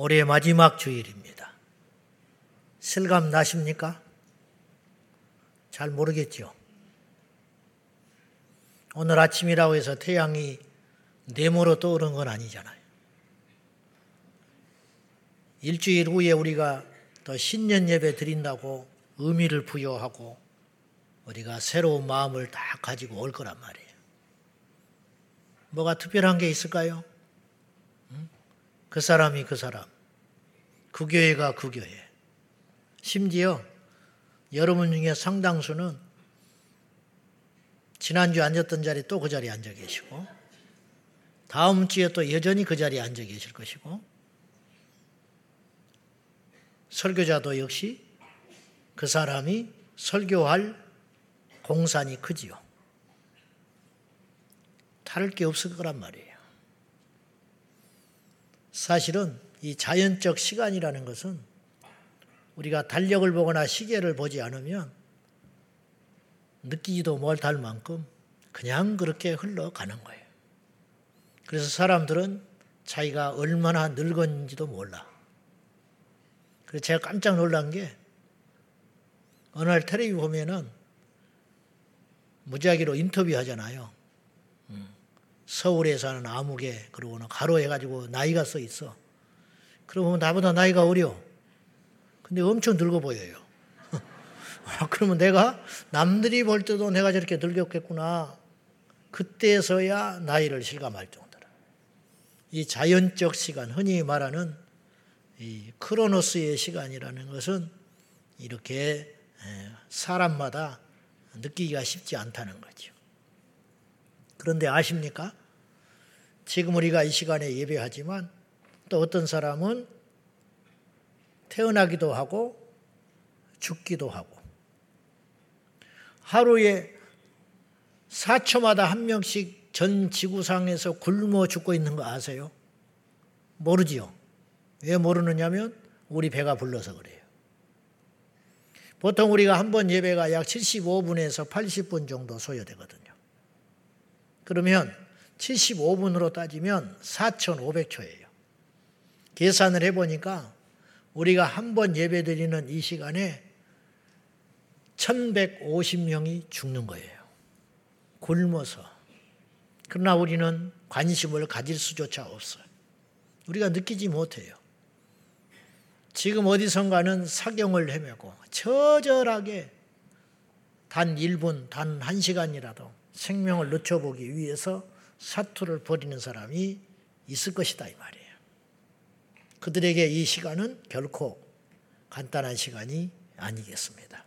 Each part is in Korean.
올해 마지막 주일입니다. 실감 나십니까? 잘 모르겠죠. 오늘 아침이라고 해서 태양이 네모로 떠오른 건 아니잖아요. 일주일 후에 우리가 또 신년 예배 드린다고 의미를 부여하고 우리가 새로운 마음을 다 가지고 올 거란 말이에요. 뭐가 특별한 게 있을까요? 그 사람이 그 사람, 그 교회가 그 교회. 심지어 여러분 중에 상당수는 지난주 앉았던 자리 또 그 자리에 앉아 계시고, 다음 주에 또 여전히 그 자리에 앉아 계실 것이고, 설교자도 역시 그 사람이 설교할 공산이 크지요. 다를 게 없을 거란 말이에요. 사실은 이 자연적 시간이라는 것은 우리가 달력을 보거나 시계를 보지 않으면 느끼지도 못할 만큼 그냥 그렇게 흘러가는 거예요. 그래서 사람들은 자기가 얼마나 늙었는지도 몰라. 그래서 제가 깜짝 놀란 게 어느 날 텔레비 보면은 무작위로 인터뷰 하잖아요. 음. 서울에 사는 아무개 그러고는 가로 해가지고 나이가 써 있어. 그러면 나보다 나이가 어려. 근데 엄청 늙어 보여요. 아, 그러면 내가 남들이 볼 때도 내가 저렇게 늙었겠구나. 그때서야 나이를 실감할 정도로. 이 자연적 시간, 흔히 말하는 이 크로노스의 시간이라는 것은 이렇게 사람마다 느끼기가 쉽지 않다는 거죠. 그런데 아십니까? 지금 우리가 이 시간에 예배하지만 또 어떤 사람은 태어나기도 하고 죽기도 하고 하루에 4초마다 한 명씩 전 지구상에서 굶어 죽고 있는 거 아세요? 모르지요. 왜 모르느냐면 우리 배가 불러서 그래요. 보통 우리가 한 번 예배가 약 75분에서 80분 정도 소요되거든요. 그러면 75분으로 따지면 4,500초예요. 계산을 해보니까 우리가 한 번 예배 드리는 이 시간에 1150명이 죽는 거예요. 굶어서. 그러나 우리는 관심을 가질 수조차 없어요. 우리가 느끼지 못해요. 지금 어디선가는 사경을 헤매고 처절하게 단 1분, 단 1시간이라도 생명을 늦춰보기 위해서 사투를 벌이는 사람이 있을 것이다 이 말이에요. 그들에게 이 시간은 결코 간단한 시간이 아니겠습니다.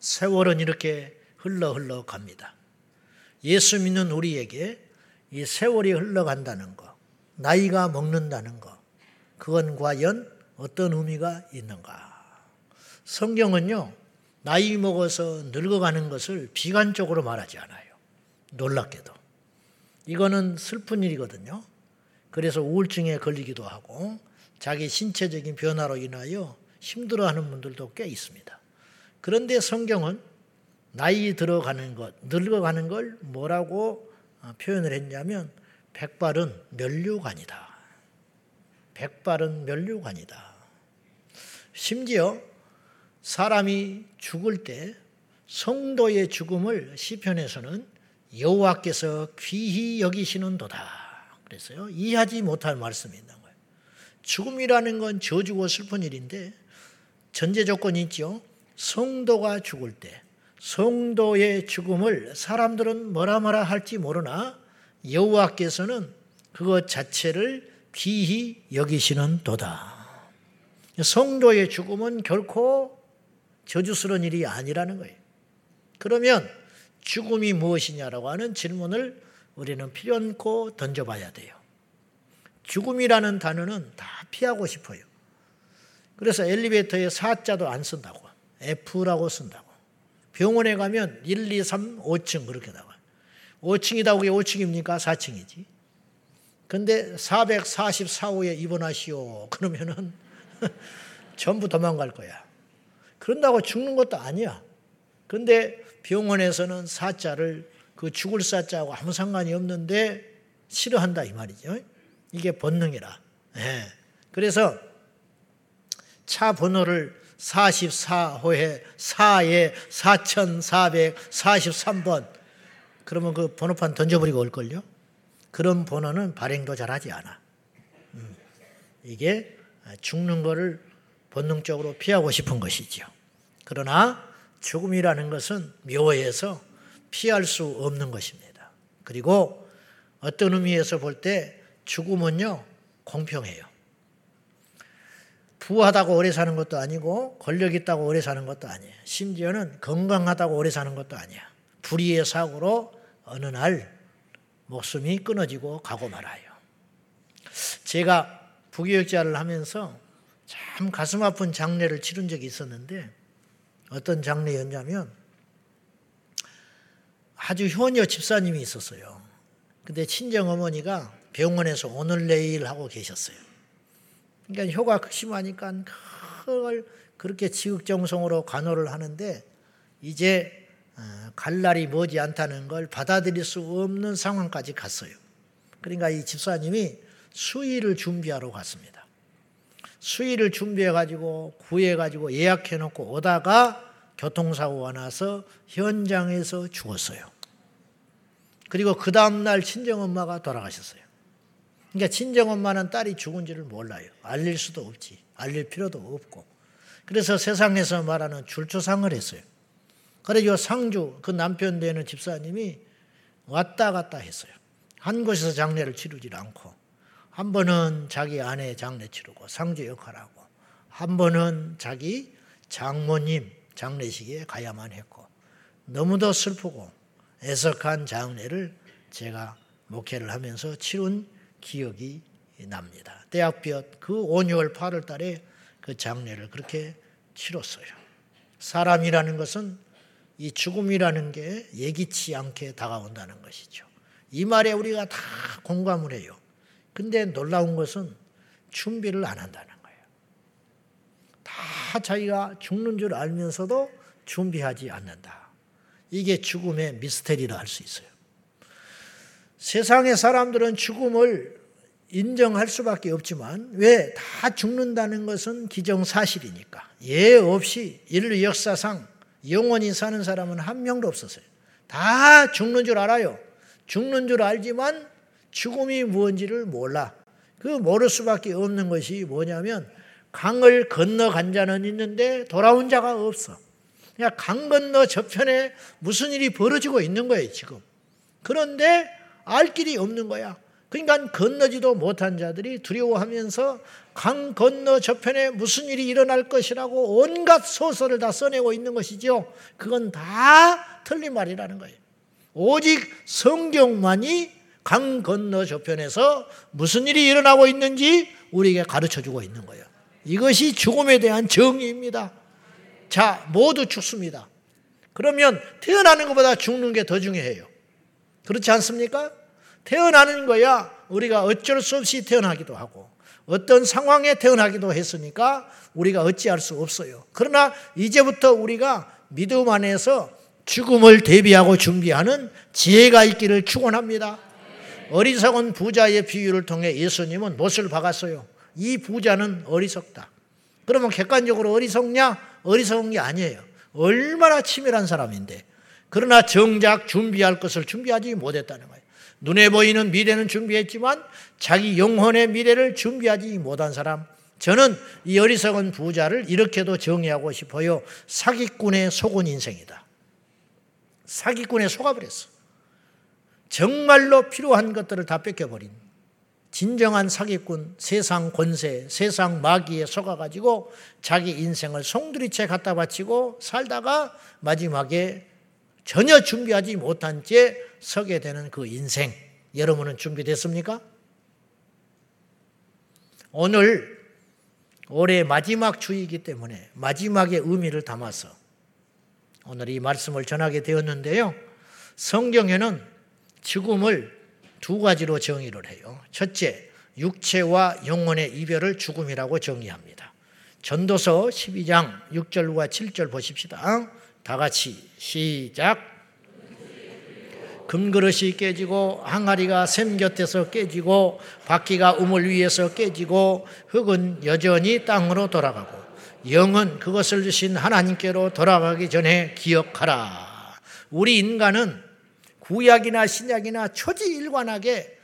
세월은 이렇게 흘러 흘러 갑니다. 예수 믿는 우리에게 이 세월이 흘러간다는 것, 나이가 먹는다는 것, 그건 과연 어떤 의미가 있는가? 성경은요, 나이 먹어서 늙어가는 것을 비관적으로 말하지 않아요. 놀랍게도. 이거는 슬픈 일이거든요. 그래서 우울증에 걸리기도 하고 자기 신체적인 변화로 인하여 힘들어하는 분들도 꽤 있습니다. 그런데 성경은 나이 들어가는 것, 늙어가는 걸 뭐라고 표현을 했냐면 백발은 멸류관이다. 백발은 멸류관이다. 심지어 사람이 죽을 때 성도의 죽음을 시편에서는 여호와께서 귀히 여기시는도다. 그랬어요. 이해하지 못할 말씀이 있는 거예요. 죽음이라는 건 저주고 슬픈 일인데 전제 조건이 있죠. 성도가 죽을 때 성도의 죽음을 사람들은 뭐라 뭐라 할지 모르나 여호와께서는 그것 자체를 귀히 여기시는 도다. 성도의 죽음은 결코 저주스러운 일이 아니라는 거예요. 그러면 죽음이 무엇이냐라고 하는 질문을 우리는 필연코 던져봐야 돼요. 죽음이라는 단어는 다 피하고 싶어요. 그래서 엘리베이터에 사자도 안 쓴다고. F라고 쓴다고. 병원에 가면 1, 2, 3, 5층 그렇게 나와요. 5층이다 그게 5층입니까? 4층이지. 근데 444호에 입원하시오. 그러면은 전부 도망갈 거야. 그런다고 죽는 것도 아니야. 근데 병원에서는 사자를 그 죽을 사자하고 아무 상관이 없는데 싫어한다 이 말이죠. 이게 본능이라. 예. 그래서 차 번호를 44호에 4에 4443번 그러면 그 번호판 던져버리고 올걸요? 그런 번호는 발행도 잘 하지 않아. 음. 이게 죽는 거를 본능적으로 피하고 싶은 것이죠. 그러나 죽음이라는 것은 묘해서 피할 수 없는 것입니다. 그리고 어떤 의미에서 볼 때 죽음은요, 공평해요. 부하다고 오래 사는 것도 아니고 권력 있다고 오래 사는 것도 아니에요. 심지어는 건강하다고 오래 사는 것도 아니야. 불의의 사고로 어느 날 목숨이 끊어지고 가고 말아요. 제가 부교육자를 하면서 참 가슴 아픈 장례를 치른 적이 있었는데 어떤 장례였냐면 아주 효녀 집사님이 있었어요. 근데 친정 어머니가 병원에서 오늘 내일 하고 계셨어요. 그러니까 효가 심하니까 그걸 그렇게 지극정성으로 간호를 하는데 이제 어, 갈 날이 머지 않다는 걸 받아들일 수 없는 상황까지 갔어요. 그러니까 이 집사님이 수의를 준비하러 갔습니다. 수의를 준비해가지고 구해가지고 예약해놓고 오다가 교통사고가 나서 현장에서 죽었어요. 그리고 그 다음날 친정엄마가 돌아가셨어요. 그러니까 친정엄마는 딸이 죽은지를 몰라요. 알릴 수도 없지. 알릴 필요도 없고. 그래서 세상에서 말하는 줄초상을 했어요. 그래서 상주 그 남편 되는 집사님이 왔다 갔다 했어요. 한 곳에서 장례를 치르지 않고 한 번은 자기 아내 장례 치르고 상주 역할하고 한 번은 자기 장모님 장례식에 가야만 했고 너무도 슬프고 애석한 장례를 제가 목회를 하면서 치른 기억이 납니다. 대학볕 그 5, 6월 8월 달에 그 장례를 그렇게 치렀어요. 사람이라는 것은 이 죽음이라는 게 예기치 않게 다가온다는 것이죠. 이 말에 우리가 다 공감을 해요. 근데 놀라운 것은 준비를 안 한다는 거예요. 다 자기가 죽는 줄 알면서도 준비하지 않는다. 이게 죽음의 미스테리라 할 수 있어요. 세상의 사람들은 죽음을 인정할 수밖에 없지만 왜 다 죽는다는 것은 기정사실이니까 예 없이 인류 역사상 영원히 사는 사람은 한 명도 없었어요. 다 죽는 줄 알아요. 죽는 줄 알지만 죽음이 무엇인지를 몰라. 그 모를 수밖에 없는 것이 뭐냐면 강을 건너간 자는 있는데 돌아온 자가 없어. 그냥 강 건너 저편에 무슨 일이 벌어지고 있는 거예요, 지금. 그런데 알 길이 없는 거야. 그러니까 건너지도 못한 자들이 두려워하면서 강 건너 저편에 무슨 일이 일어날 것이라고 온갖 소설을 다 써내고 있는 것이죠. 그건 다 틀린 말이라는 거예요. 오직 성경만이 강 건너 저편에서 무슨 일이 일어나고 있는지 우리에게 가르쳐 주고 있는 거예요. 이것이 죽음에 대한 정의입니다. 자, 모두 죽습니다. 그러면 태어나는 것보다 죽는 게 더 중요해요. 그렇지 않습니까? 태어나는 거야 우리가 어쩔 수 없이 태어나기도 하고 어떤 상황에 태어나기도 했으니까 우리가 어찌할 수 없어요. 그러나 이제부터 우리가 믿음 안에서 죽음을 대비하고 준비하는 지혜가 있기를 축원합니다. 어리석은 부자의 비유를 통해 예수님은 못을 박았어요. 이 부자는 어리석다. 그러면 객관적으로 어리석냐? 어리석은 게 아니에요. 얼마나 치밀한 사람인데. 그러나 정작 준비할 것을 준비하지 못했다는 거예요. 눈에 보이는 미래는 준비했지만 자기 영혼의 미래를 준비하지 못한 사람. 저는 이 어리석은 부자를 이렇게도 정의하고 싶어요. 사기꾼의 속은 인생이다. 사기꾼에 속아버렸어. 정말로 필요한 것들을 다 뺏겨버린 진정한 사기꾼, 세상 권세, 세상 마귀에 속아가지고 자기 인생을 송두리째 갖다 바치고 살다가 마지막에 전혀 준비하지 못한 채 서게 되는 그 인생. 여러분은 준비됐습니까? 오늘 올해 마지막 주이기 때문에 마지막의 의미를 담아서 오늘 이 말씀을 전하게 되었는데요. 성경에는 죽음을 두 가지로 정의를 해요. 첫째, 육체와 영혼의 이별을 죽음이라고 정의합니다. 전도서 12장 6절과 7절 보십시다. 다 같이 시작. 금그릇이 깨지고 항아리가 샘 곁에서 깨지고 바퀴가 우물 위에서 깨지고 흙은 여전히 땅으로 돌아가고 영은 그것을 주신 하나님께로 돌아가기 전에 기억하라. 우리 인간은 구약이나 신약이나 초지일관하게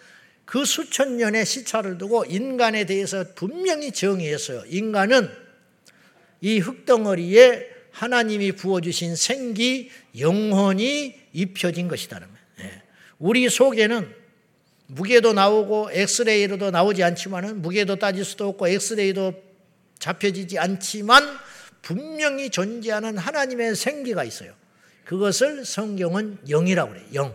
그 수천 년의 시차를 두고 인간에 대해서 분명히 정의했어요. 인간은 이 흙덩어리에 하나님이 부어주신 생기, 영혼이 입혀진 것이다는 거예요. 예. 우리 속에는 무게도 나오고 엑스레이로도 나오지 않지만은 무게도 따질 수도 없고 엑스레이도 잡혀지지 않지만 분명히 존재하는 하나님의 생기가 있어요. 그것을 성경은 영이라고 그래요. 영.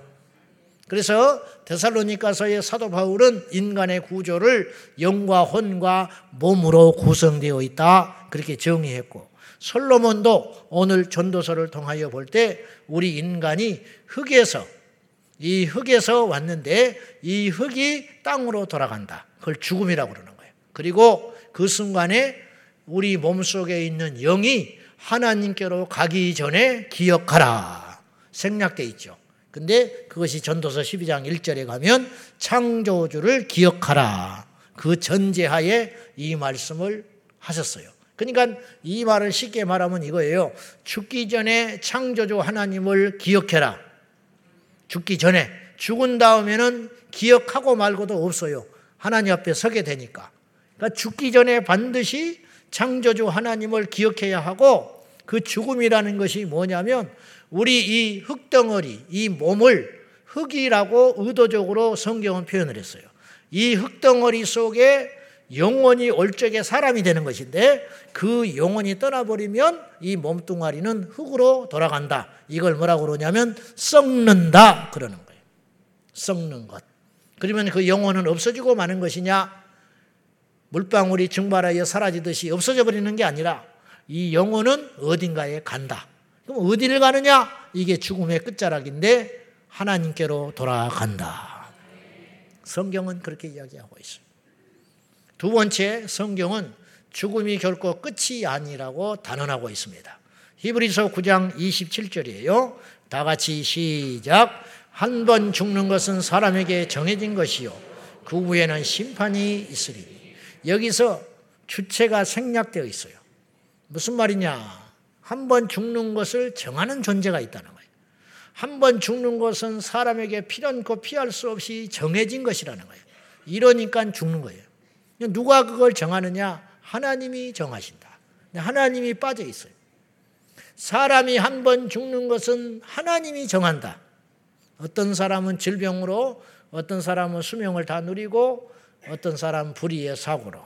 그래서 데살로니가서의 사도 바울은 인간의 구조를 영과 혼과 몸으로 구성되어 있다. 그렇게 정의했고 솔로몬도 오늘 전도서를 통하여 볼 때 우리 인간이 흙에서 이 흙에서 왔는데 이 흙이 땅으로 돌아간다. 그걸 죽음이라고 그러는 거예요. 그리고 그 순간에 우리 몸속에 있는 영이 하나님께로 가기 전에 기억하라. 생략돼 있죠. 근데 그것이 전도서 12장 1절에 가면 창조주를 기억하라. 그 전제하에 이 말씀을 하셨어요. 그러니까 이 말을 쉽게 말하면 이거예요. 죽기 전에 창조주 하나님을 기억해라. 죽기 전에 죽은 다음에는 기억하고 말고도 없어요. 하나님 앞에 서게 되니까. 그러니까 죽기 전에 반드시 창조주 하나님을 기억해야 하고 그 죽음이라는 것이 뭐냐면 우리 이 흙덩어리, 이 몸을 흙이라고 의도적으로 성경은 표현을 했어요. 이 흙덩어리 속에 영혼이 올 적에 사람이 되는 것인데 그 영혼이 떠나버리면 이 몸뚱아리는 흙으로 돌아간다. 이걸 뭐라고 그러냐면 썩는다. 그러는 거예요. 썩는 것. 그러면 그 영혼은 없어지고 마는 것이냐? 물방울이 증발하여 사라지듯이 없어져 버리는 게 아니라 이 영혼은 어딘가에 간다. 그럼 어디를 가느냐? 이게 죽음의 끝자락인데 하나님께로 돌아간다. 성경은 그렇게 이야기하고 있어요. 두 번째, 성경은 죽음이 결코 끝이 아니라고 단언하고 있습니다. 히브리서 9장 27절이에요. 다 같이 시작. 한 번 죽는 것은 사람에게 정해진 것이요. 그 후에는 심판이 있으리. 여기서 주체가 생략되어 있어요. 무슨 말이냐? 한 번 죽는 것을 정하는 존재가 있다는 거예요. 한 번 죽는 것은 사람에게 필연코 피할 수 없이 정해진 것이라는 거예요. 이러니까 죽는 거예요. 누가 그걸 정하느냐? 하나님이 정하신다. 하나님이 빠져 있어요. 사람이 한 번 죽는 것은 하나님이 정한다. 어떤 사람은 질병으로, 어떤 사람은 수명을 다 누리고, 어떤 사람 불의의 사고로.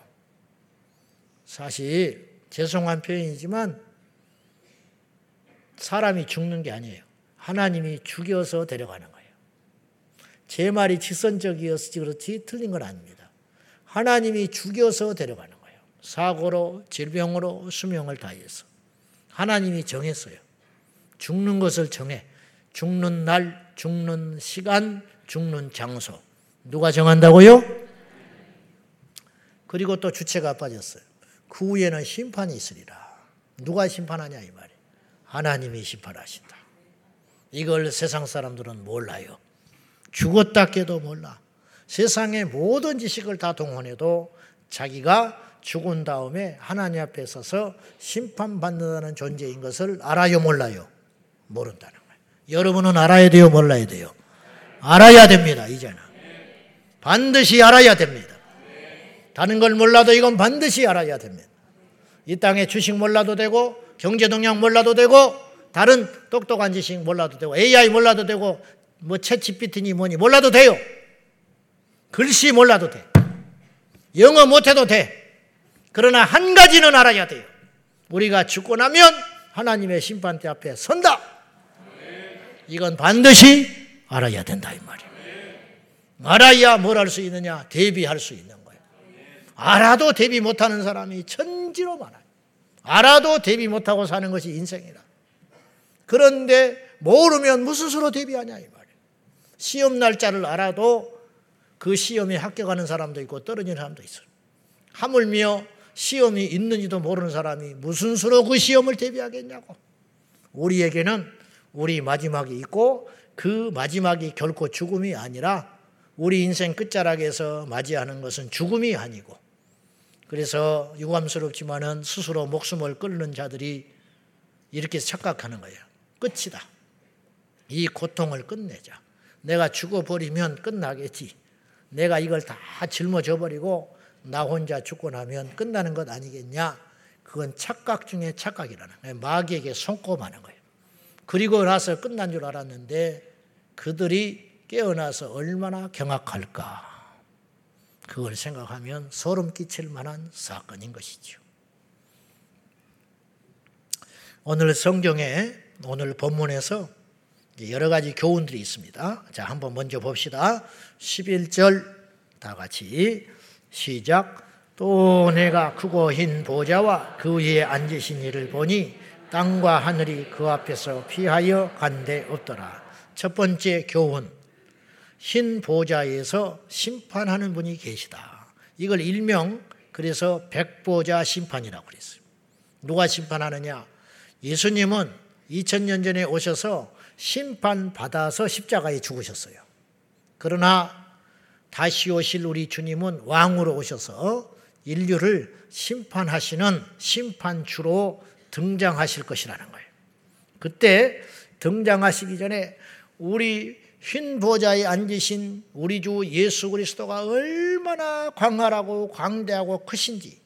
사실 죄송한 표현이지만 사람이 죽는 게 아니에요. 하나님이 죽여서 데려가는 거예요. 제 말이 직선적이었지 그렇지 틀린 건 아닙니다. 하나님이 죽여서 데려가는 거예요. 사고로, 질병으로, 수명을 다해서. 하나님이 정했어요. 죽는 것을 정해. 죽는 날, 죽는 시간, 죽는 장소. 누가 정한다고요? 그리고 또 주체가 빠졌어요. 그 후에는 심판이 있으리라. 누가 심판하냐 이 말이에요. 하나님이 심판하신다. 이걸 세상 사람들은 몰라요. 죽었다 깨도 몰라. 세상의 모든 지식을 다 동원해도 자기가 죽은 다음에 하나님 앞에 서서 심판받는다는 존재인 것을 알아요, 몰라요? 모른다는 거예요. 여러분은 알아야 돼요, 몰라야 돼요? 알아야 됩니다, 이제는. 반드시 알아야 됩니다. 다른 걸 몰라도 이건 반드시 알아야 됩니다. 이 땅에 주식 몰라도 되고 경제 동향 몰라도 되고 다른 똑똑한 지식 몰라도 되고 AI 몰라도 되고 뭐채 GPT니 뭐니 몰라도 돼요. 글씨 몰라도 돼. 영어 못해도 돼. 그러나 한 가지는 알아야 돼요. 우리가 죽고 나면 하나님의 심판대 앞에 선다. 이건 반드시 알아야 된다 이 말이에요. 알아야 뭘 할 수 있느냐? 대비할 수 있는 알아도 대비 못하는 사람이 천지로 많아요. 알아도 대비 못하고 사는 것이 인생이라. 그런데 모르면 무슨 수로 대비하냐 이 말이에요. 시험 날짜를 알아도 그 시험에 합격하는 사람도 있고 떨어지는 사람도 있어요. 하물며 시험이 있는지도 모르는 사람이 무슨 수로 그 시험을 대비하겠냐고. 우리에게는 우리 마지막이 있고 그 마지막이 결코 죽음이 아니라 우리 인생 끝자락에서 맞이하는 것은 죽음이 아니고 그래서 유감스럽지만은 스스로 목숨을 끊는 자들이 이렇게 착각하는 거예요. 끝이다. 이 고통을 끝내자. 내가 죽어버리면 끝나겠지. 내가 이걸 다 짊어져 버리고 나 혼자 죽고 나면 끝나는 것 아니겠냐? 그건 착각 중에 착각이라는 거예요. 마귀에게 손꼽하는 거예요. 그리고 나서 끝난 줄 알았는데 그들이 깨어나서 얼마나 경악할까. 그걸 생각하면 소름 끼칠 만한 사건인 것이죠. 오늘 성경에 오늘 본문에서 여러 가지 교훈들이 있습니다. 자, 한번 먼저 봅시다. 11절 다 같이 시작. 또 내가 크고 흰 보좌와 그 위에 앉으신 이를 보니 땅과 하늘이 그 앞에서 피하여 간데 없더라. 첫 번째 교훈. 흰 보좌에서 심판하는 분이 계시다. 이걸 일명 그래서 백보자 심판이라고 그랬어요. 누가 심판하느냐? 예수님은 2000년 전에 오셔서 심판 받아서 십자가에 죽으셨어요. 그러나 다시 오실 우리 주님은 왕으로 오셔서 인류를 심판하시는 심판주로 등장하실 것이라는 거예요. 그때 등장하시기 전에 우리 흰 보좌에 앉으신 우리 주 예수 그리스도가 얼마나 광활하고 광대하고 크신지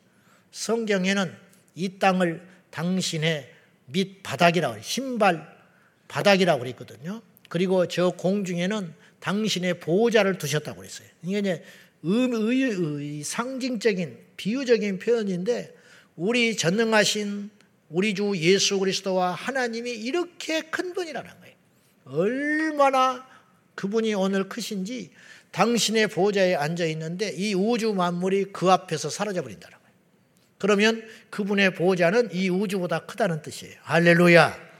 성경에는 이 땅을 당신의 밑 바닥이라고 신발 바닥이라고 그랬거든요. 그리고 저 공중에는 당신의 보호자를 두셨다고 그랬어요. 이게 이제 의, 의, 의, 상징적인 비유적인 표현인데 우리 전능하신 우리 주 예수 그리스도와 하나님이 이렇게 큰 분이라는 거예요. 얼마나 그분이 오늘 크신지 당신의 보좌에 앉아 있는데 이 우주 만물이 그 앞에서 사라져 버린다는 거예요. 그러면 그분의 보좌는 이 우주보다 크다는 뜻이에요. 할렐루야.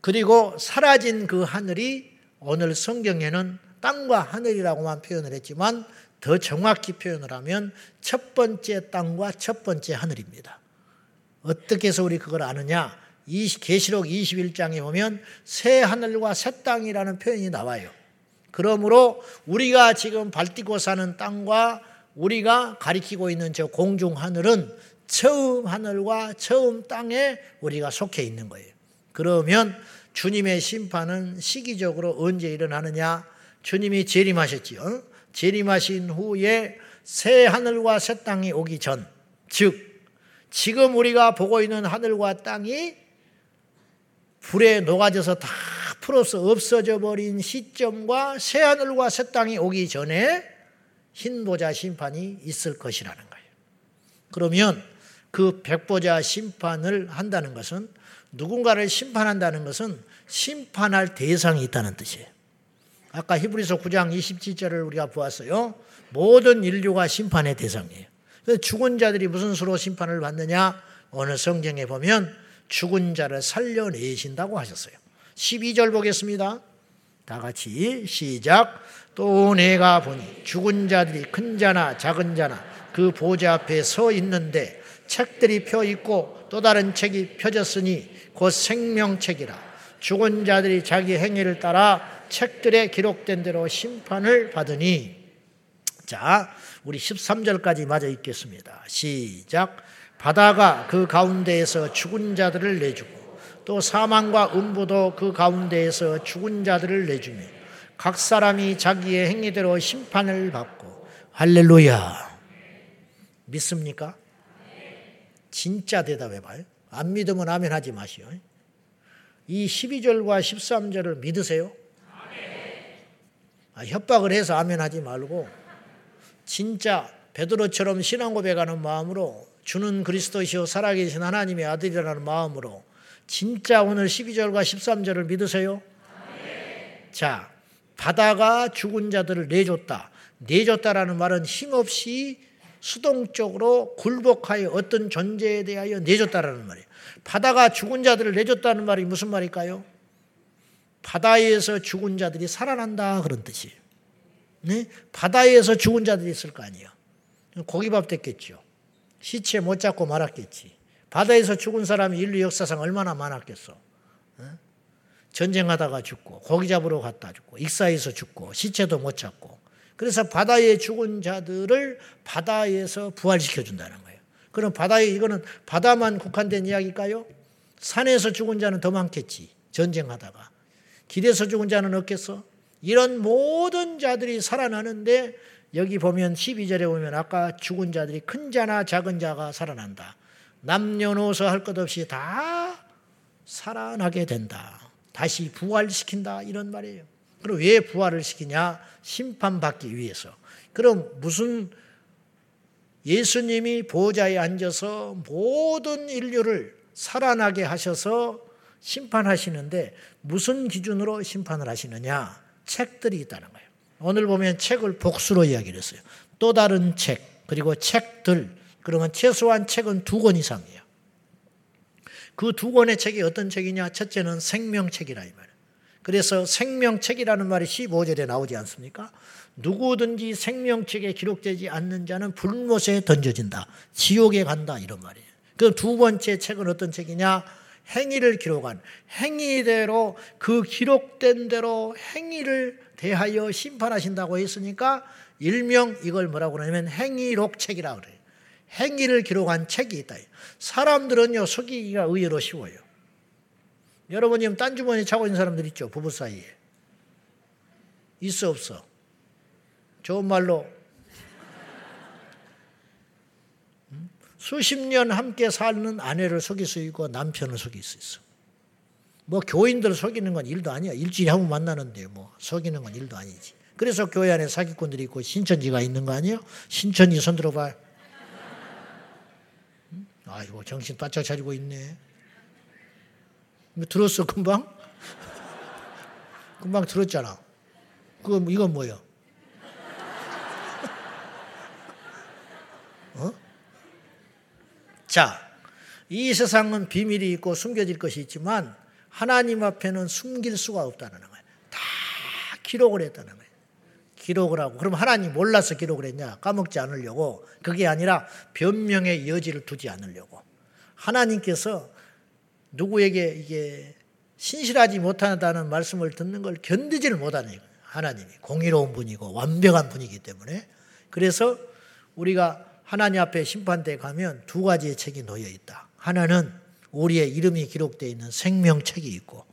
그리고 사라진 그 하늘이 오늘 성경에는 땅과 하늘이라고만 표현을 했지만 더 정확히 표현을 하면 첫 번째 땅과 첫 번째 하늘입니다. 어떻게 해서 우리 그걸 아느냐? 계시록 21장에 보면 새 하늘과 새 땅이라는 표현이 나와요. 그러므로 우리가 지금 발디고 사는 땅과 우리가 가리키고 있는 저 공중 하늘은 처음 하늘과 처음 땅에 우리가 속해 있는 거예요. 그러면 주님의 심판은 시기적으로 언제 일어나느냐? 주님이 재림하셨지요. 재림하신 후에 새 하늘과 새 땅이 오기 전, 즉 지금 우리가 보고 있는 하늘과 땅이 불에 녹아져서 다 풀어서 없어져 버린 시점과 새 하늘과 새 땅이 오기 전에 흰보자 심판이 있을 것이라는 거예요. 그러면 그 백보자 심판을 한다는 것은 누군가를 심판한다는 것은 심판할 대상이 있다는 뜻이에요. 아까 히브리서 9장 27절을 우리가 보았어요. 모든 인류가 심판의 대상이에요. 죽은 자들이 무슨 수로 심판을 받느냐? 오늘 성경에 보면 죽은 자를 살려내신다고 하셨어요. 12절 보겠습니다. 다 같이 시작. 또 내가 보니 죽은 자들이 큰 자나 작은 자나 그 보좌 앞에 서 있는데 책들이 펴 있고 또 다른 책이 펴졌으니 곧 생명책이라. 죽은 자들이 자기 행위를 따라 책들에 기록된 대로 심판을 받으니 자, 우리 13절까지 맞아 읽겠습니다. 시작. 바다가 그 가운데에서 죽은 자들을 내주고 또 사망과 음부도 그 가운데에서 죽은 자들을 내주며 각 사람이 자기의 행위대로 심판을 받고 할렐루야. 믿습니까? 진짜 대답해 봐요. 안 믿으면 아멘 하지 마시오. 이 12절과 13절을 믿으세요? 아, 협박을 해서 아멘 하지 말고 진짜 베드로처럼 신앙 고백하는 마음으로 주는 그리스도시요 살아계신 하나님의 아들이라는 마음으로 진짜 오늘 12절과 13절을 믿으세요? 자, 바다가 죽은 자들을 내줬다. 내줬다라는 말은 힘없이 수동적으로 굴복하여 어떤 존재에 대하여 내줬다라는 말이에요. 바다가 죽은 자들을 내줬다는 말이 무슨 말일까요? 바다에서 죽은 자들이 살아난다 그런 뜻이에요. 네? 바다에서 죽은 자들이 있을 거 아니에요. 고기밥 됐겠죠. 시체 못 잡고 말았겠지. 바다에서 죽은 사람이 인류 역사상 얼마나 많았겠어. 네? 전쟁하다가 죽고 고기 잡으러 갔다 죽고 익사해서 죽고 시체도 못 찾고 그래서 바다에 죽은 자들을 바다에서 부활시켜 준다는 거예요. 그럼 바다에 이거는 바다만 국한된 이야기일까요? 산에서 죽은 자는 더 많겠지. 전쟁하다가. 길에서 죽은 자는 없겠어? 이런 모든 자들이 살아나는데 여기 보면 12절에 보면 아까 죽은 자들이 큰 자나 작은 자가 살아난다. 남녀노소 할 것 없이 다 살아나게 된다. 다시 부활시킨다. 이런 말이에요. 그럼 왜 부활을 시키냐? 심판받기 위해서. 그럼 무슨 예수님이 보좌에 앉아서 모든 인류를 살아나게 하셔서 심판하시는데 무슨 기준으로 심판을 하시느냐? 책들이 있다는 거예요. 오늘 보면 책을 복수로 이야기를 했어요. 또 다른 책, 그리고 책들. 그러면 최소한 책은 두 권 이상이에요. 그 두 권의 책이 어떤 책이냐? 첫째는 생명책이라 이 말이에요. 그래서 생명책이라는 말이 15절에 나오지 않습니까? 누구든지 생명책에 기록되지 않는 자는 불못에 던져진다. 지옥에 간다. 이런 말이에요. 그 두 번째 책은 어떤 책이냐? 행위를 기록한 행위대로 그 기록된 대로 행위를 대하여 심판하신다고 했으니까 일명 이걸 뭐라고 그러냐면 행위록책이라 그래요. 행위를 기록한 책이 있다. 사람들은요 속이기가 의외로 쉬워요. 여러분 지금 딴 주머니 차고 있는 사람들 있죠 부부 사이에 있어 없어. 좋은 말로 수십 년 함께 사는 아내를 속일 수 있고 남편을 속일 수 있어. 뭐 교인들 속이는 건 일도 아니야. 일주일에 한 번 만나는데 뭐 속이는 건 일도 아니지. 그래서 교회 안에 사기꾼들이 있고 신천지가 있는 거 아니에요? 신천지 손 들어봐. 아이고 정신 바짝 차리고 있네. 뭐 들었어 금방? 금방 들었잖아. 그 이건 뭐야? 어? 자, 이 세상은 비밀이 있고 숨겨질 것이 있지만 하나님 앞에는 숨길 수가 없다는 거예요. 다 기록을 했다는 거예요. 기록을 하고 그럼 하나님 몰라서 기록을 했냐? 까먹지 않으려고 그게 아니라 변명의 여지를 두지 않으려고 하나님께서 누구에게 이게 신실하지 못하다는 말씀을 듣는 걸 견디지를 못하는. 하나님이 공의로운 분이고 완벽한 분이기 때문에 그래서 우리가 하나님 앞에 심판대에 가면 두 가지의 책이 놓여 있다. 하나는 우리의 이름이 기록되어 있는 생명책이 있고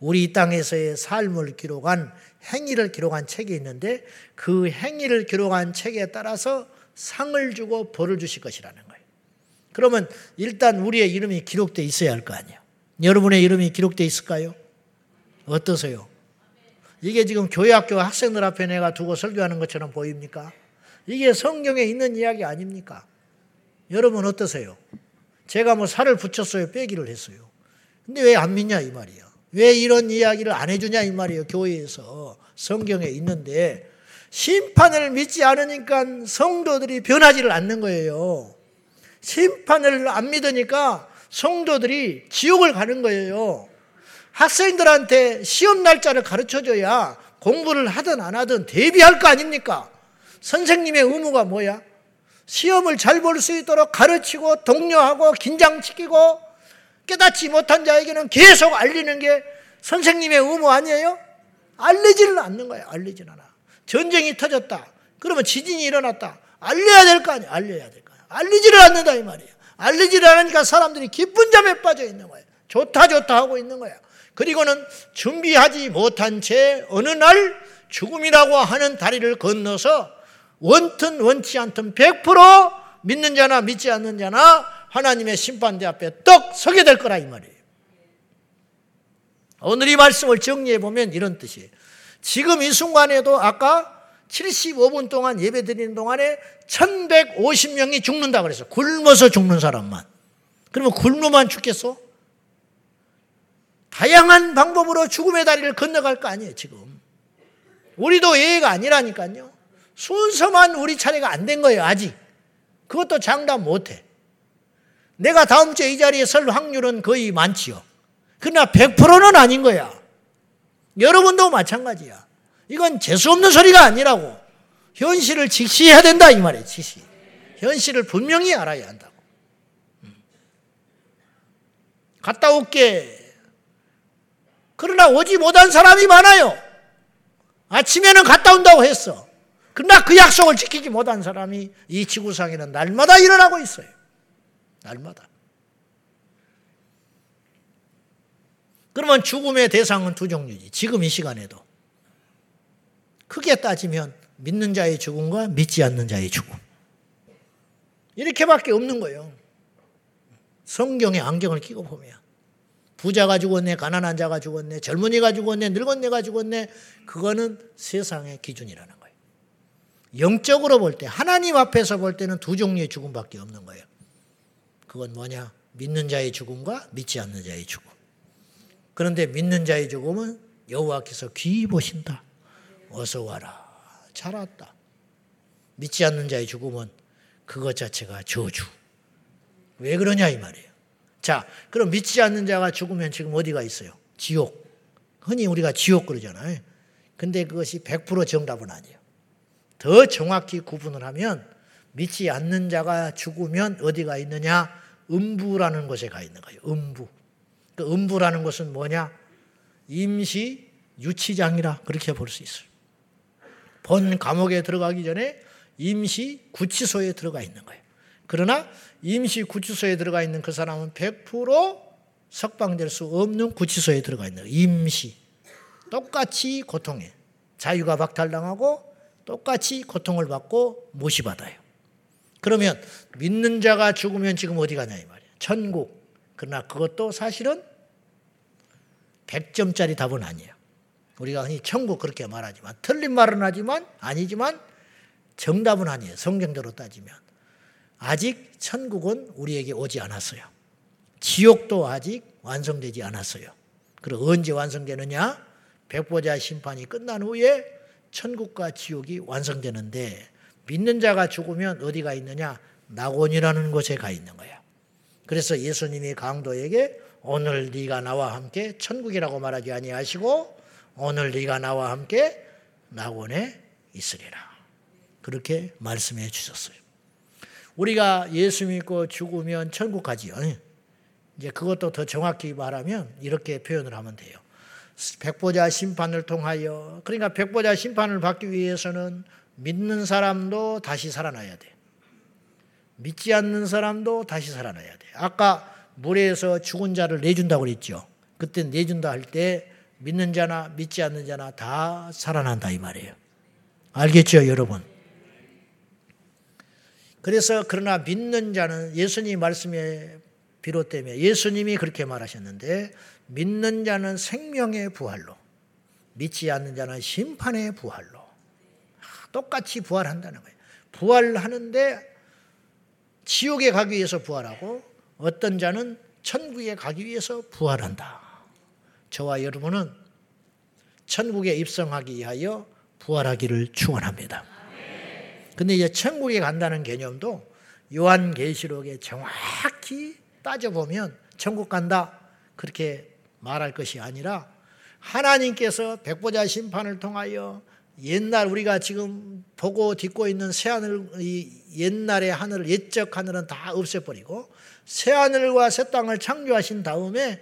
우리 이 땅에서의 삶을 기록한 행위를 기록한 책이 있는데 그 행위를 기록한 책에 따라서 상을 주고 벌을 주실 것이라는 거예요. 그러면 일단 우리의 이름이 기록되어 있어야 할 거 아니에요. 여러분의 이름이 기록되어 있을까요? 어떠세요? 이게 지금 교회 학교 학생들 앞에 내가 두고 설교하는 것처럼 보입니까? 이게 성경에 있는 이야기 아닙니까? 여러분 어떠세요? 제가 뭐 살을 붙였어요. 빼기를 했어요. 근데 왜 안 믿냐 이 말이야. 왜 이런 이야기를 안 해주냐 이 말이에요. 교회에서 성경에 있는데 심판을 믿지 않으니까 성도들이 변하지를 않는 거예요. 심판을 안 믿으니까 성도들이 지옥을 가는 거예요. 학생들한테 시험 날짜를 가르쳐 줘야 공부를 하든 안 하든 대비할 거 아닙니까? 선생님의 의무가 뭐야? 시험을 잘 볼 수 있도록 가르치고 독려하고 긴장시키고 깨닫지 못한 자에게는 계속 알리는 게 선생님의 의무 아니에요? 알리지는 않는 거예요. 알리진 않아. 전쟁이 터졌다. 그러면 지진이 일어났다. 알려야 될 거 아니에요. 알려야 될거 아니에요. 알리지를 않는다 이 말이에요. 알리지를 않으니까 사람들이 기쁜 잠에 빠져 있는 거예요. 좋다 좋다 하고 있는 거예요. 그리고는 준비하지 못한 채 어느 날 죽음이라고 하는 다리를 건너서 원튼 원치 않든 100% 믿는 자나 믿지 않는 자나 하나님의 심판대 앞에 떡 서게 될 거라 이 말이에요. 오늘 이 말씀을 정리해 보면 이런 뜻이에요. 지금 이 순간에도 아까 75분 동안 예배 드리는 동안에 1150명이 죽는다 그래서 굶어서 죽는 사람만. 그러면 굶으만 죽겠어? 다양한 방법으로 죽음의 다리를 건너갈 거 아니에요, 지금. 우리도 예외가 아니라니까요. 순서만 우리 차례가 안 된 거예요, 아직. 그것도 장담 못 해. 내가 다음 주에 이 자리에 설 확률은 거의 많지요. 그러나 100%는 아닌 거야. 여러분도 마찬가지야. 이건 재수없는 소리가 아니라고. 현실을 직시해야 된다, 이 말이에요, 직시. 현실을 분명히 알아야 한다고. 음. 갔다 올게. 그러나 오지 못한 사람이 많아요. 아침에는 갔다 온다고 했어. 그러나 그 약속을 지키지 못한 사람이 이 지구상에는 날마다 일어나고 있어요. 날마다. 그러면 죽음의 대상은 두 종류지. 지금 이 시간에도. 크게 따지면 믿는 자의 죽음과 믿지 않는 자의 죽음. 이렇게밖에 없는 거예요. 성경에 안경을 끼고 보면. 부자가 죽었네, 가난한 자가 죽었네, 젊은이가 죽었네, 늙은애가 죽었네. 그거는 세상의 기준이라는 거예요. 영적으로 볼 때, 하나님 앞에서 볼 때는 두 종류의 죽음밖에 없는 거예요. 그건 뭐냐? 믿는 자의 죽음과 믿지 않는 자의 죽음. 그런데 믿는 자의 죽음은 여호와께서 귀히 보신다. 어서 와라. 잘 왔다. 믿지 않는 자의 죽음은 그것 자체가 저주. 왜 그러냐 이 말이에요. 자, 그럼 믿지 않는 자가 죽으면 지금 어디가 있어요? 지옥. 흔히 우리가 지옥 그러잖아요. 근데 그것이 100% 정답은 아니에요. 더 정확히 구분을 하면 믿지 않는 자가 죽으면 어디가 있느냐? 음부라는 곳에 가 있는 거예요. 음부. 그 음부라는 것은 뭐냐? 임시 유치장이라 그렇게 볼 수 있어요. 본 감옥에 들어가기 전에 임시 구치소에 들어가 있는 거예요. 그러나 임시 구치소에 들어가 있는 그 사람은 100% 석방될 수 없는 구치소에 들어가 있는 거예요. 임시. 똑같이 고통해. 자유가 박탈당하고 똑같이 고통을 받고 모시받아요. 그러면 믿는 자가 죽으면 지금 어디 가냐 이 말이에요. 천국. 그러나 그것도 사실은 100점짜리 답은 아니에요. 우리가 흔히 천국 그렇게 말하지만 틀린 말은 하지만 아니지만 정답은 아니에요. 성경대로 따지면. 아직 천국은 우리에게 오지 않았어요. 지옥도 아직 완성되지 않았어요. 그리고 언제 완성되느냐? 백보자 심판이 끝난 후에 천국과 지옥이 완성되는데 믿는 자가 죽으면 어디가 있느냐? 낙원이라는 곳에 가 있는 거야. 그래서 예수님이 강도에게 오늘 네가 나와 함께 천국이라고 말하지 아니하시고 오늘 네가 나와 함께 낙원에 있으리라. 그렇게 말씀해 주셨어요. 우리가 예수 믿고 죽으면 천국 가지요. 이제 그것도 더 정확히 말하면 이렇게 표현을 하면 돼요. 백보자 심판을 통하여 그러니까 백보자 심판을 받기 위해서는 믿는 사람도 다시 살아나야 돼. 믿지 않는 사람도 다시 살아나야 돼. 아까 물에서 죽은 자를 내준다고 그랬죠. 그때 내준다 할 때 믿는 자나 믿지 않는 자나 다 살아난다 이 말이에요. 알겠죠, 여러분? 그래서 그러나 믿는 자는 예수님 말씀에 비롯되며 예수님이 그렇게 말하셨는데 믿는 자는 생명의 부활로 믿지 않는 자는 심판의 부활로 똑같이 부활한다는 거예요. 부활하는데 지옥에 가기 위해서 부활하고 어떤 자는 천국에 가기 위해서 부활한다. 저와 여러분은 천국에 입성하기 위하여 부활하기를 축원합니다. 근데 이제 천국에 간다는 개념도 요한계시록에 정확히 따져보면 천국 간다 그렇게 말할 것이 아니라 하나님께서 백보자 심판을 통하여 옛날 우리가 지금 보고 딛고 있는 새하늘 옛날의 하늘을 옛적 하늘은 다 없애버리고 새하늘과 새 땅을 창조하신 다음에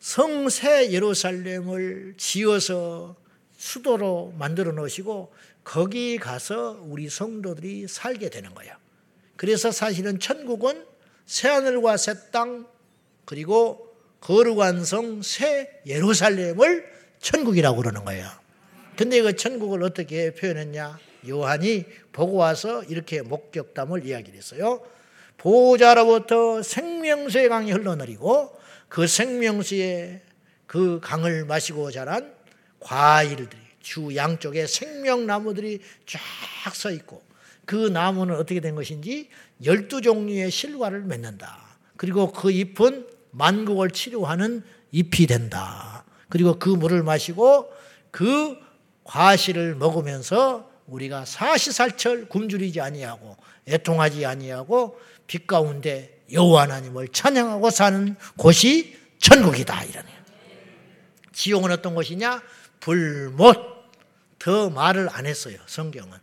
성새 예루살렘을 지어서 수도로 만들어 놓으시고 거기 가서 우리 성도들이 살게 되는 거예요. 그래서 사실은 천국은 새하늘과 새 땅 그리고 거룩한 성 새 예루살렘을 천국이라고 그러는 거예요. 근데 그 천국을 어떻게 표현했냐? 요한이 보고 와서 이렇게 목격담을 이야기를 했어요. 보호자로부터 생명수의 강이 흘러내리고 그 생명수의 그 강을 마시고 자란 과일들이 주 양쪽에 생명나무들이 쫙 서 있고 그 나무는 어떻게 된 것인지 열두 종류의 실과를 맺는다. 그리고 그 잎은 만국을 치료하는 잎이 된다. 그리고 그 물을 마시고 그 과실을 먹으면서 우리가 사시살철 굶주리지 아니하고 애통하지 아니하고 빛 가운데 여호와 하나님을 찬양하고 사는 곳이 천국이다 이러네요. 지옥은 어떤 곳이냐? 불못. 더 말을 안 했어요. 성경은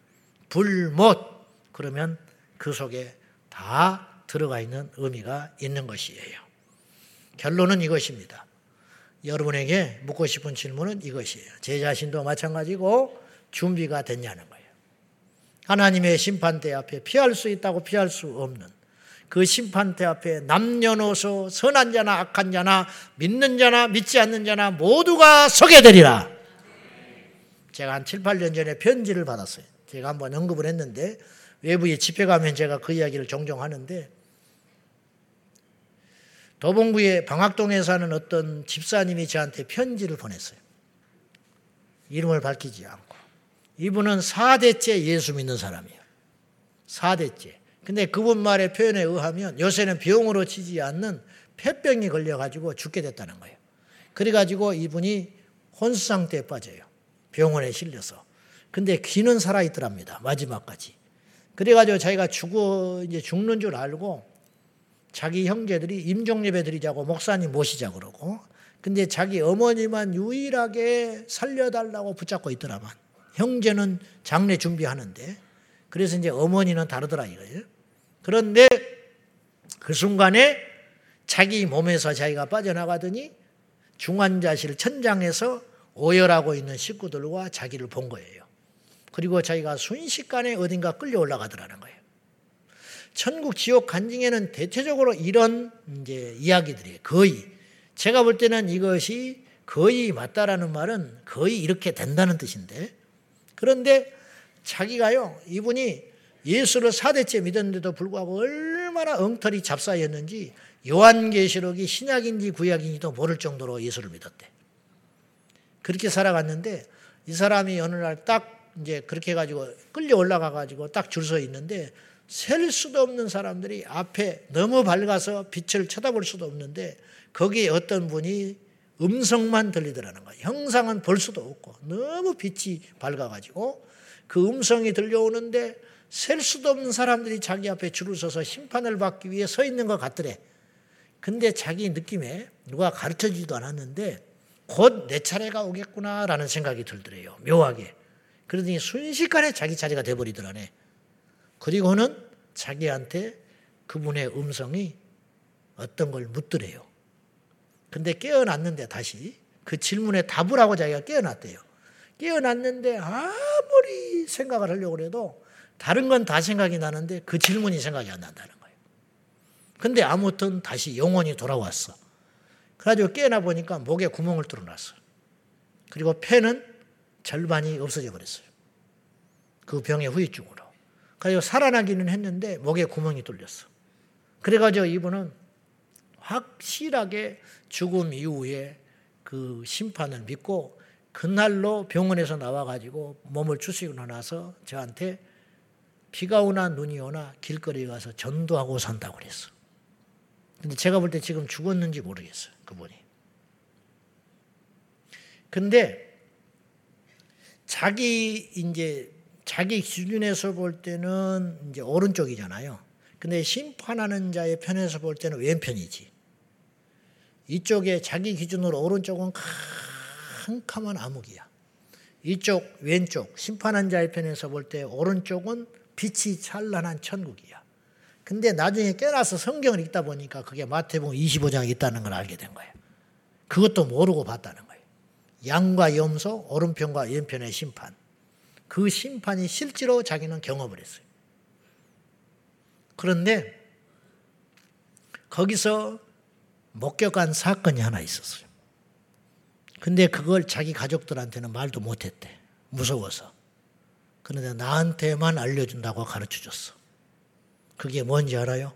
불못. 그러면 그 속에 다 들어가 있는 의미가 있는 것이에요. 결론은 이것입니다. 여러분에게 묻고 싶은 질문은 이것이에요. 제 자신도 마찬가지고 준비가 됐냐는 거예요. 하나님의 심판대 앞에 피할 수 있다고 피할 수 없는 그 심판대 앞에 남녀노소 선한 자나 악한 자나 믿는 자나 믿지 않는 자나 모두가 서게 되리라. 제가 한 7, 8년 전에 편지를 받았어요. 제가 한번 언급을 했는데 외부에 집회 가면 제가 그 이야기를 종종 하는데 도봉구의 방학동에 사는 어떤 집사님이 저한테 편지를 보냈어요. 이름을 밝히지 않고. 이분은 4대째 예수 믿는 사람이에요. 4대째. 근데 그분 말의 표현에 의하면 요새는 병으로 치지 않는 폐병이 걸려가지고 죽게 됐다는 거예요. 그래가지고 이분이 혼수 상태에 빠져요. 병원에 실려서. 근데 귀는 살아있더랍니다. 마지막까지. 그래가지고 자기가 죽어, 이제 죽는 줄 알고 자기 형제들이 임종 예배 드리자고 목사님 모시자 그러고 근데 자기 어머니만 유일하게 살려달라고 붙잡고 있더라만 형제는 장례 준비하는데 그래서 이제 어머니는 다르더라 이거예요. 그런데 그 순간에 자기 몸에서 자기가 빠져나가더니 중환자실 천장에서 오열하고 있는 식구들과 자기를 본 거예요. 그리고 자기가 순식간에 어딘가 끌려 올라가더라는 거예요. 천국 지옥 간증에는 대체적으로 이런 이제 이야기들이에요. 거의 제가 볼 때는 이것이 거의 맞다라는 말은 거의 이렇게 된다는 뜻인데 그런데 자기가요 이분이 예수를 사대째 믿었는데도 불구하고 얼마나 엉터리 잡사였는지 요한계시록이 신약인지 구약인지도 모를 정도로 예수를 믿었대. 그렇게 살아갔는데 이 사람이 어느 날 딱 이제 그렇게 해가지고 끌려 올라가 가지고 딱 줄 서 있는데 셀 수도 없는 사람들이 앞에 너무 밝아서 빛을 쳐다볼 수도 없는데 거기에 어떤 분이 음성만 들리더라는 거예요. 형상은 볼 수도 없고 너무 빛이 밝아가지고 그 음성이 들려오는데 셀 수도 없는 사람들이 자기 앞에 줄을 서서 심판을 받기 위해 서 있는 것 같더래. 근데 자기 느낌에 누가 가르쳐 주지도 않았는데 곧 내 차례가 오겠구나라는 생각이 들더래요. 묘하게. 그러더니 순식간에 자기 차례가 돼버리더라네. 그리고는 자기한테 그분의 음성이 어떤 걸 묻더래요. 근데 깨어났는데 다시 그 질문에 답을 하고 자기가 깨어났대요. 깨어났는데 아무리 생각을 하려고 해도 다른 건 다 생각이 나는데 그 질문이 생각이 안 난다는 거예요. 근데 아무튼 다시 영혼이 돌아왔어. 그래가지고 깨어나 보니까 목에 구멍을 뚫어놨어. 그리고 폐는 절반이 없어져 버렸어요. 그 병의 후유증으로. 그래서 살아나기는 했는데 목에 구멍이 뚫렸어. 그래가지고 이분은 확실하게 죽음 이후에 그 심판을 믿고 그날로 병원에서 나와가지고 몸을 추스리고 나서 저한테 비가 오나 눈이 오나 길거리에 가서 전도하고 산다고 그랬어. 근데 제가 볼 때 지금 죽었는지 모르겠어요. 그분이. 근데 자기 이제 자기 기준에서 볼 때는 이제 오른쪽이잖아요. 근데 심판하는 자의 편에서 볼 때는 왼편이지. 이쪽에 자기 기준으로 오른쪽은 캄캄한 암흑이야. 이쪽 왼쪽 심판한 자의 편에서 볼 때 오른쪽은 빛이 찬란한 천국이야. 근데 나중에 깨나서 성경을 읽다 보니까 그게 마태복음 25장에 있다는 걸 알게 된 거예요. 그것도 모르고 봤다는 거예요. 양과 염소, 오른편과 왼편의 심판. 그 심판이 실제로 자기는 경험을 했어요. 그런데 거기서 목격한 사건이 하나 있었어요. 근데 그걸 자기 가족들한테는 말도 못했대. 무서워서. 그런데 나한테만 알려준다고 가르쳐 줬어. 그게 뭔지 알아요?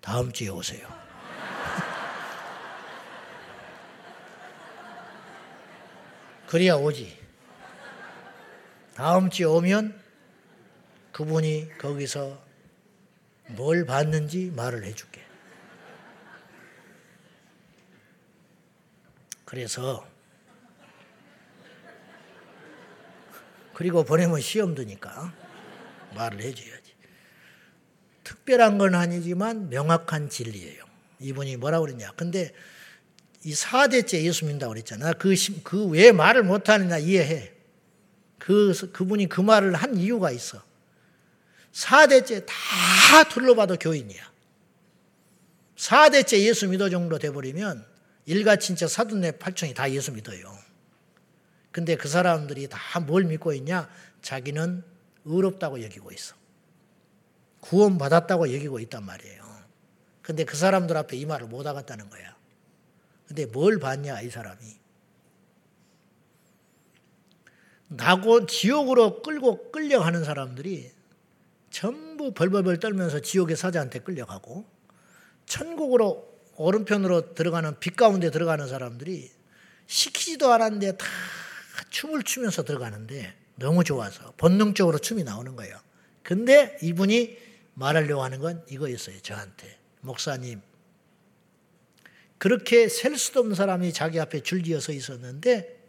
다음 주에 오세요. 그래야 오지. 다음 주에 오면 그분이 거기서 뭘 봤는지 말을 해줄게. 그래서 그리고 보내면 시험 드니까 말을 해줘야지. 특별한 건 아니지만 명확한 진리예요. 이분이 뭐라고 그랬냐. 근데 이 4대째 예수 믿는다고 그랬잖아. 그, 그 왜 말을 못하느냐 이해해. 그, 그분이 그 말을 한 이유가 있어. 4대째 다 둘러봐도 교인이야. 4대째 예수 믿어 정도 돼버리면 일가 친척 사돈네 팔촌이 다 예수 믿어요. 근데 그 사람들이 다 뭘 믿고 있냐? 자기는 의롭다고 여기고 있어. 구원 받았다고 여기고 있단 말이에요. 근데 그 사람들 앞에 이 말을 못 하겠다는 거야. 근데 뭘 봤냐, 이 사람이. 나고 지옥으로 끌고 끌려가는 사람들이 전부 벌벌벌 떨면서 지옥의 사자한테 끌려가고 천국으로 오른편으로 들어가는 빛 가운데 들어가는 사람들이 시키지도 않았는데 다 춤을 추면서 들어가는데 너무 좋아서 본능적으로 춤이 나오는 거예요. 근데 이분이 말하려고 하는 건 이거였어요. 저한테. 목사님. 그렇게 셀 수도 없는 사람이 자기 앞에 줄지어 서 있었는데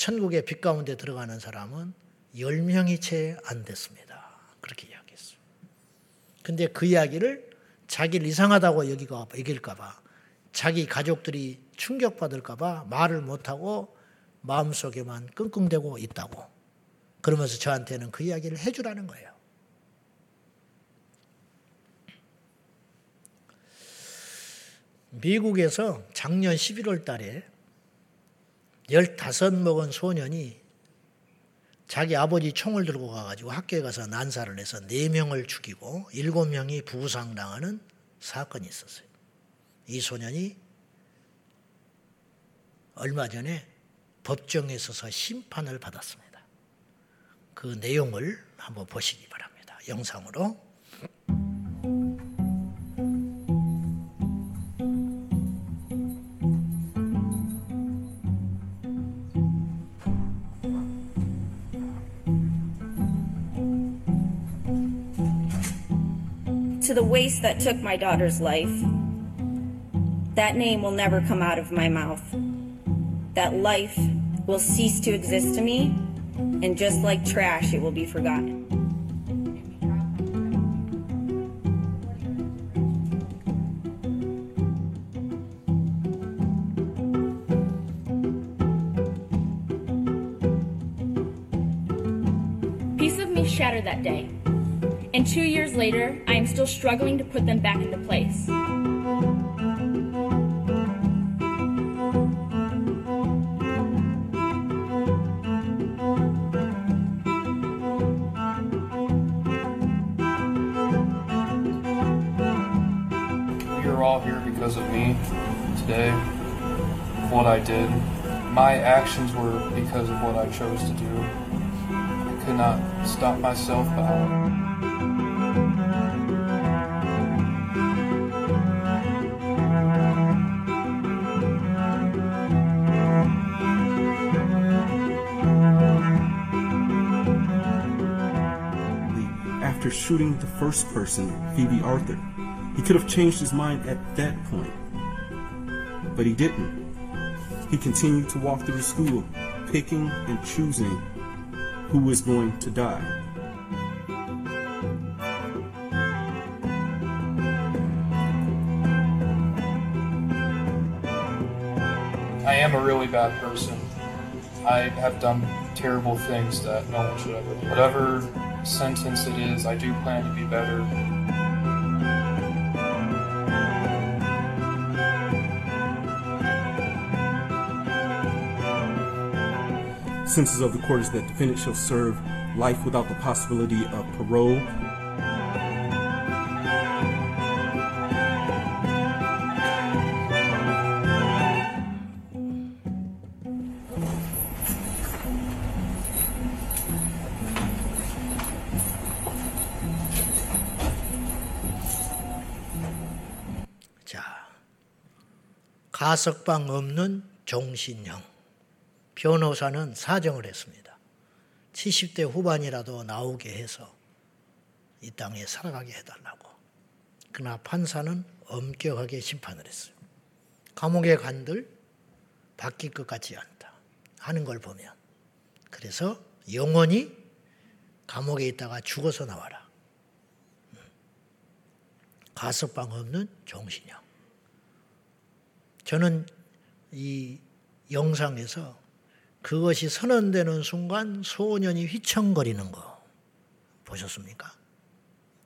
천국의 빛 가운데 들어가는 사람은 10명이 채 안 됐습니다. 그렇게 이야기했어요. 근데 그 이야기를 자기를 이상하다고 여기가 여길까봐 자기 가족들이 충격받을까봐 말을 못하고 마음속에만 끙끙대고 있다고 그러면서 저한테는 그 이야기를 해주라는 거예요. 미국에서 작년 11월 달에 15 먹은 소년이 자기 아버지 총을 들고 가가지고 학교에 가서 난사를 해서 4명을 죽이고 7명이 부상당하는 사건이 있었어요. 이 소년이 얼마 전에 법정에 서서 심판을 받았습니다. 그 내용을 한번 보시기 바랍니다. 영상으로. To the waste that took my daughter's life. That name will never come out of my mouth. That life will cease to exist to me, and just like trash, it will be forgotten. Piece of me shattered that day. And two years later, I am still struggling to put them back into place. You're all here because of me today, what I did. My actions were because of what I chose to do. I could not stop myself, but I. shooting the first person, Phoebe Arthur. He could have changed his mind at that point. But he didn't. He continued to walk through the school, picking and choosing who was going to die. I am a really bad person. I have done terrible things that no one should ever. Whatever sentence it is, I do plan to be better. Sentences of the court is that defendant shall serve life without the possibility of parole. 가석방 없는 종신형. 변호사는 사정을 했습니다. 70대 후반이라도 나오게 해서 이 땅에 살아가게 해달라고. 그러나 판사는 엄격하게 심판을 했어요. 감옥에 간들 바뀔 것 같지 않다. 하는 걸 보면. 그래서 영원히 감옥에 있다가 죽어서 나와라. 가석방 없는 종신형. 저는 이 영상에서 그것이 선언되는 순간 소년이 휘청거리는 거 보셨습니까?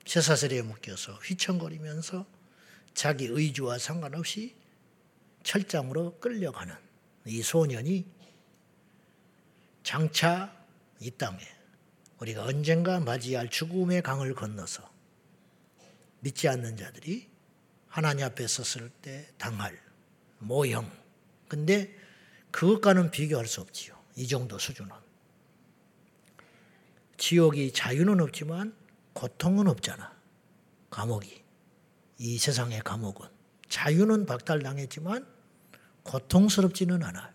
쇠사슬에 묶여서 휘청거리면서 자기 의지와 상관없이 철장으로 끌려가는 이 소년이 장차 이 땅에 우리가 언젠가 맞이할 죽음의 강을 건너서 믿지 않는 자들이 하나님 앞에 섰을 때 당할 모형. 근데 그것과는 비교할 수 없지요. 이 정도 수준은. 지옥이 자유는 없지만 고통은 없잖아. 감옥이. 이 세상의 감옥은. 자유는 박탈당했지만 고통스럽지는 않아요.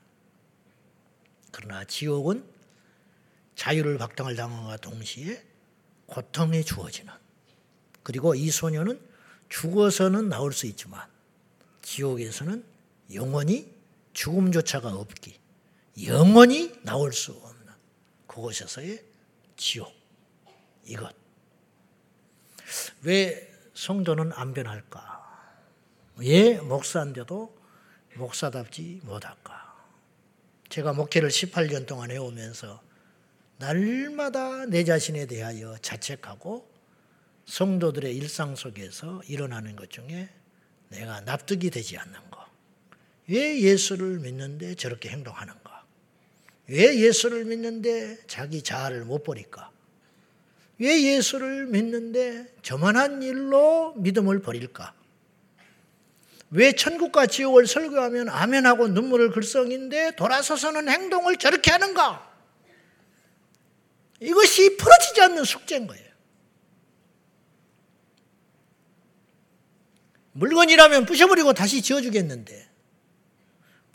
그러나 지옥은 자유를 박탈을 당함과 동시에 고통이 주어지는. 그리고 이 소녀는 죽어서는 나올 수 있지만 지옥에서는 영원히 죽음조차가 없기. 영원히 나올 수 없는 그곳에서의 지옥. 이것. 왜 성도는 안 변할까? 왜 목사인데도 목사답지 못할까? 제가 목회를 18년 동안 해오면서 날마다 내 자신에 대하여 자책하고 성도들의 일상 속에서 일어나는 것 중에 내가 납득이 되지 않는 것. 왜 예수를 믿는데 저렇게 행동하는가? 왜 예수를 믿는데 자기 자아를 못 버릴까? 왜 예수를 믿는데 저만한 일로 믿음을 버릴까? 왜 천국과 지옥을 설교하면 아멘하고 눈물을 글썽인데 돌아서서는 행동을 저렇게 하는가? 이것이 풀어지지 않는 숙제인 거예요. 물건이라면 부셔버리고 다시 지어주겠는데,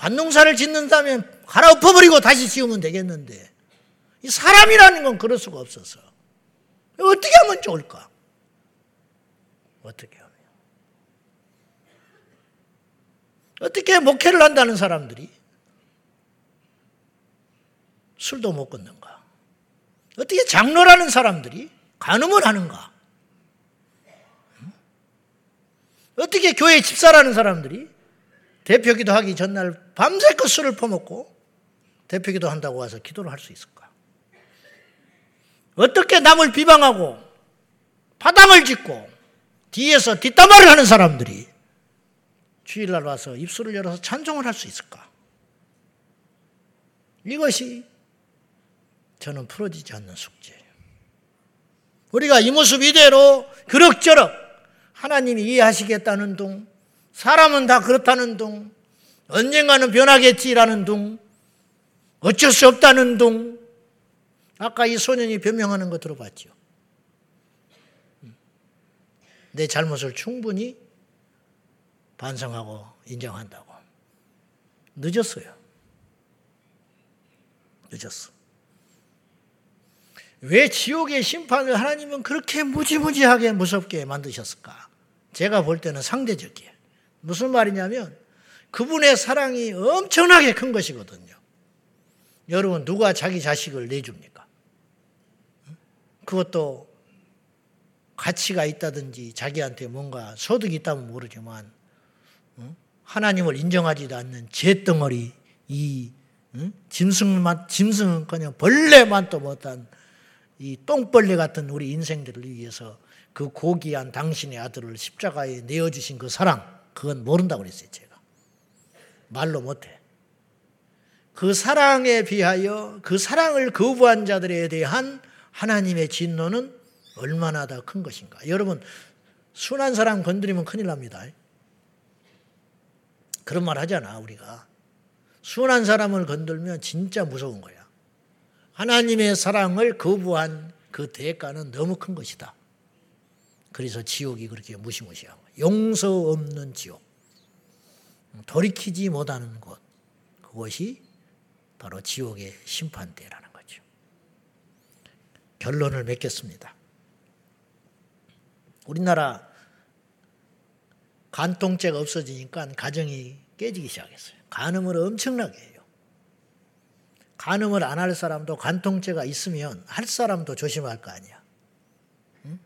밭농사를 짓는다면 갈아 엎어버리고 다시 지으면 되겠는데, 이 사람이라는 건 그럴 수가 없어서. 어떻게 하면 좋을까? 어떻게 하면? 어떻게 목회를 한다는 사람들이 술도 못 끊는가? 어떻게 장로라는 사람들이 간음을 하는가? 어떻게 교회 집사라는 사람들이 대표 기도 하기 전날 밤새껏 술을 퍼먹고 대표 기도 한다고 와서 기도를 할 수 있을까? 어떻게 남을 비방하고 파당을 짓고 뒤에서 뒷담화를 하는 사람들이 주일날 와서 입술을 열어서 찬송을 할 수 있을까? 이것이 저는 풀어지지 않는 숙제예요. 우리가 이 모습 이대로 그럭저럭 하나님이 이해하시겠다는 둥, 사람은 다 그렇다는 둥, 언젠가는 변하겠지라는 둥, 어쩔 수 없다는 둥, 아까 이 소년이 변명하는 거 들어봤죠? 내 잘못을 충분히 반성하고 인정한다고. 늦었어요. 늦었어. 왜 지옥의 심판을 하나님은 그렇게 무지무지하게 무섭게 만드셨을까? 제가 볼 때는 상대적이에요. 무슨 말이냐면 그분의 사랑이 엄청나게 큰 것이거든요. 여러분 누가 자기 자식을 내줍니까? 그것도 가치가 있다든지 자기한테 뭔가 소득이 있다면 모르지만 하나님을 인정하지도 않는 재덩어리 이 짐승만 짐승은커녕 벌레만도 못한 이 똥벌레 같은 우리 인생들을 위해서 그 고귀한 당신의 아들을 십자가에 내어 주신 그 사랑 그건 모른다고 그랬어요 제가 말로 못해 그 사랑에 비하여 그 사랑을 거부한 자들에 대한 하나님의 진노는 얼마나 더 큰 것인가 여러분 순한 사람 건드리면 큰일 납니다 그런 말 하잖아, 우리가. 순한 사람을 건들면 진짜 무서운 거야. 하나님의 사랑을 거부한 그 대가는 너무 큰 것이다. 그래서 지옥이 그렇게 무시무시한 거야. 용서 없는 지옥. 돌이키지 못하는 곳. 그것이 바로 지옥의 심판대라는 거죠. 결론을 맺겠습니다. 우리나라 간통죄가 없어지니까 가정이 깨지기 시작했어요. 간음을 엄청나게 해요. 간음을 안 할 사람도 간통죄가 있으면 할 사람도 조심할 거 아니야. 응?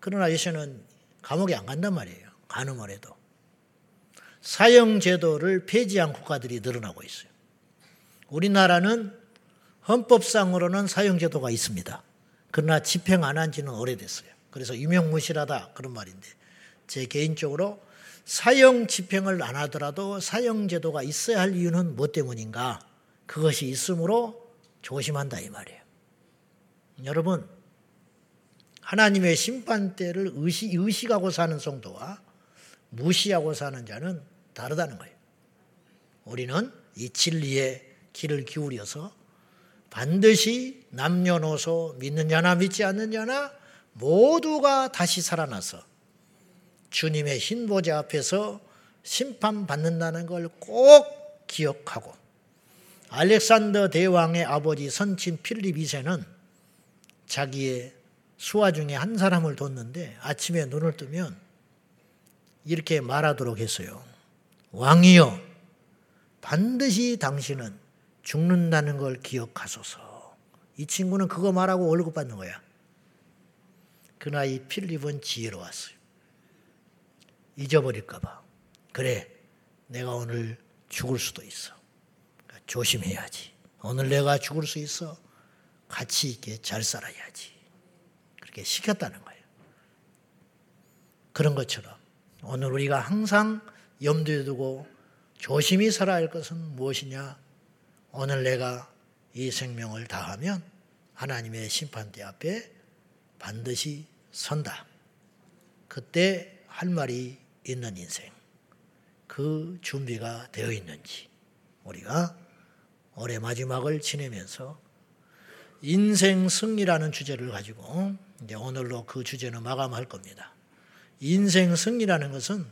그러나 요새는 감옥에 안 간단 말이에요. 간음을 해도. 사형제도를 폐지한 국가들이 늘어나고 있어요. 우리나라는 헌법상으로는 사형제도가 있습니다. 그러나 집행 안 한 지는 오래됐어요. 그래서 유명무실하다 그런 말인데 제 개인적으로 사형 집행을 안 하더라도 사형 제도가 있어야 할 이유는 무엇 때문인가? 그것이 있으므로 조심한다 이 말이에요. 여러분, 하나님의 심판대를 의시, 의식하고 사는 성도와 무시하고 사는 자는 다르다는 거예요. 우리는 이 진리의 길을 기울여서 반드시 남녀노소 믿는 자나 믿지 않는 자나 모두가 다시 살아나서 주님의 흰 보좌 앞에서 심판받는다는 걸 꼭 기억하고 알렉산더 대왕의 아버지 선친 필립 2세는 자기의 수하 중에 한 사람을 뒀는데 아침에 눈을 뜨면 이렇게 말하도록 했어요. 왕이여, 반드시 당신은 죽는다는 걸 기억하소서. 이 친구는 그거 말하고 월급 받는 거야. 그러나 이 필립은 지혜로웠어요. 잊어버릴까봐. 그래, 내가 오늘 죽을 수도 있어. 그러니까 조심해야지. 오늘 내가 죽을 수 있어. 가치 있게 잘 살아야지. 그렇게 시켰다는 거예요. 그런 것처럼 오늘 우리가 항상 염두에 두고 조심히 살아야 할 것은 무엇이냐? 오늘 내가 이 생명을 다하면 하나님의 심판대 앞에 반드시 선다. 그때 할 말이 있는 인생. 그 준비가 되어 있는지 우리가 올해 마지막을 지내면서 인생 승리라는 주제를 가지고 이제 오늘로 그 주제는 마감할 겁니다. 인생 승리라는 것은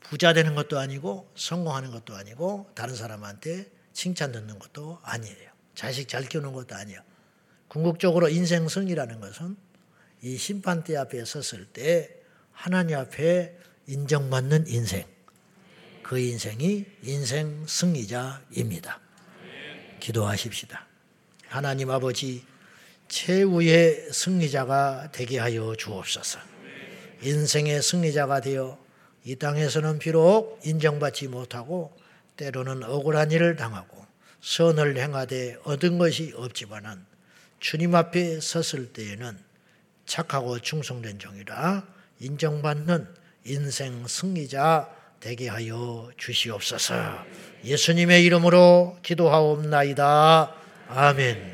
부자 되는 것도 아니고 성공하는 것도 아니고 다른 사람한테 칭찬 듣는 것도 아니에요. 자식 잘 키우는 것도 아니에요. 궁극적으로 인생 승리라는 것은 이 심판대 앞에 섰을 때 하나님 앞에 인정받는 인생. 그 인생이 인생 승리자입니다. 기도하십시다. 하나님 아버지 최후의 승리자가 되게 하여 주옵소서. 인생의 승리자가 되어 이 땅에서는 비록 인정받지 못하고 때로는 억울한 일을 당하고 선을 행하되 얻은 것이 없지만은 주님 앞에 섰을 때에는 착하고 충성된 종이라 인정받는 인생 승리자 되게 하여 주시옵소서. 예수님의 이름으로 기도하옵나이다. 아멘.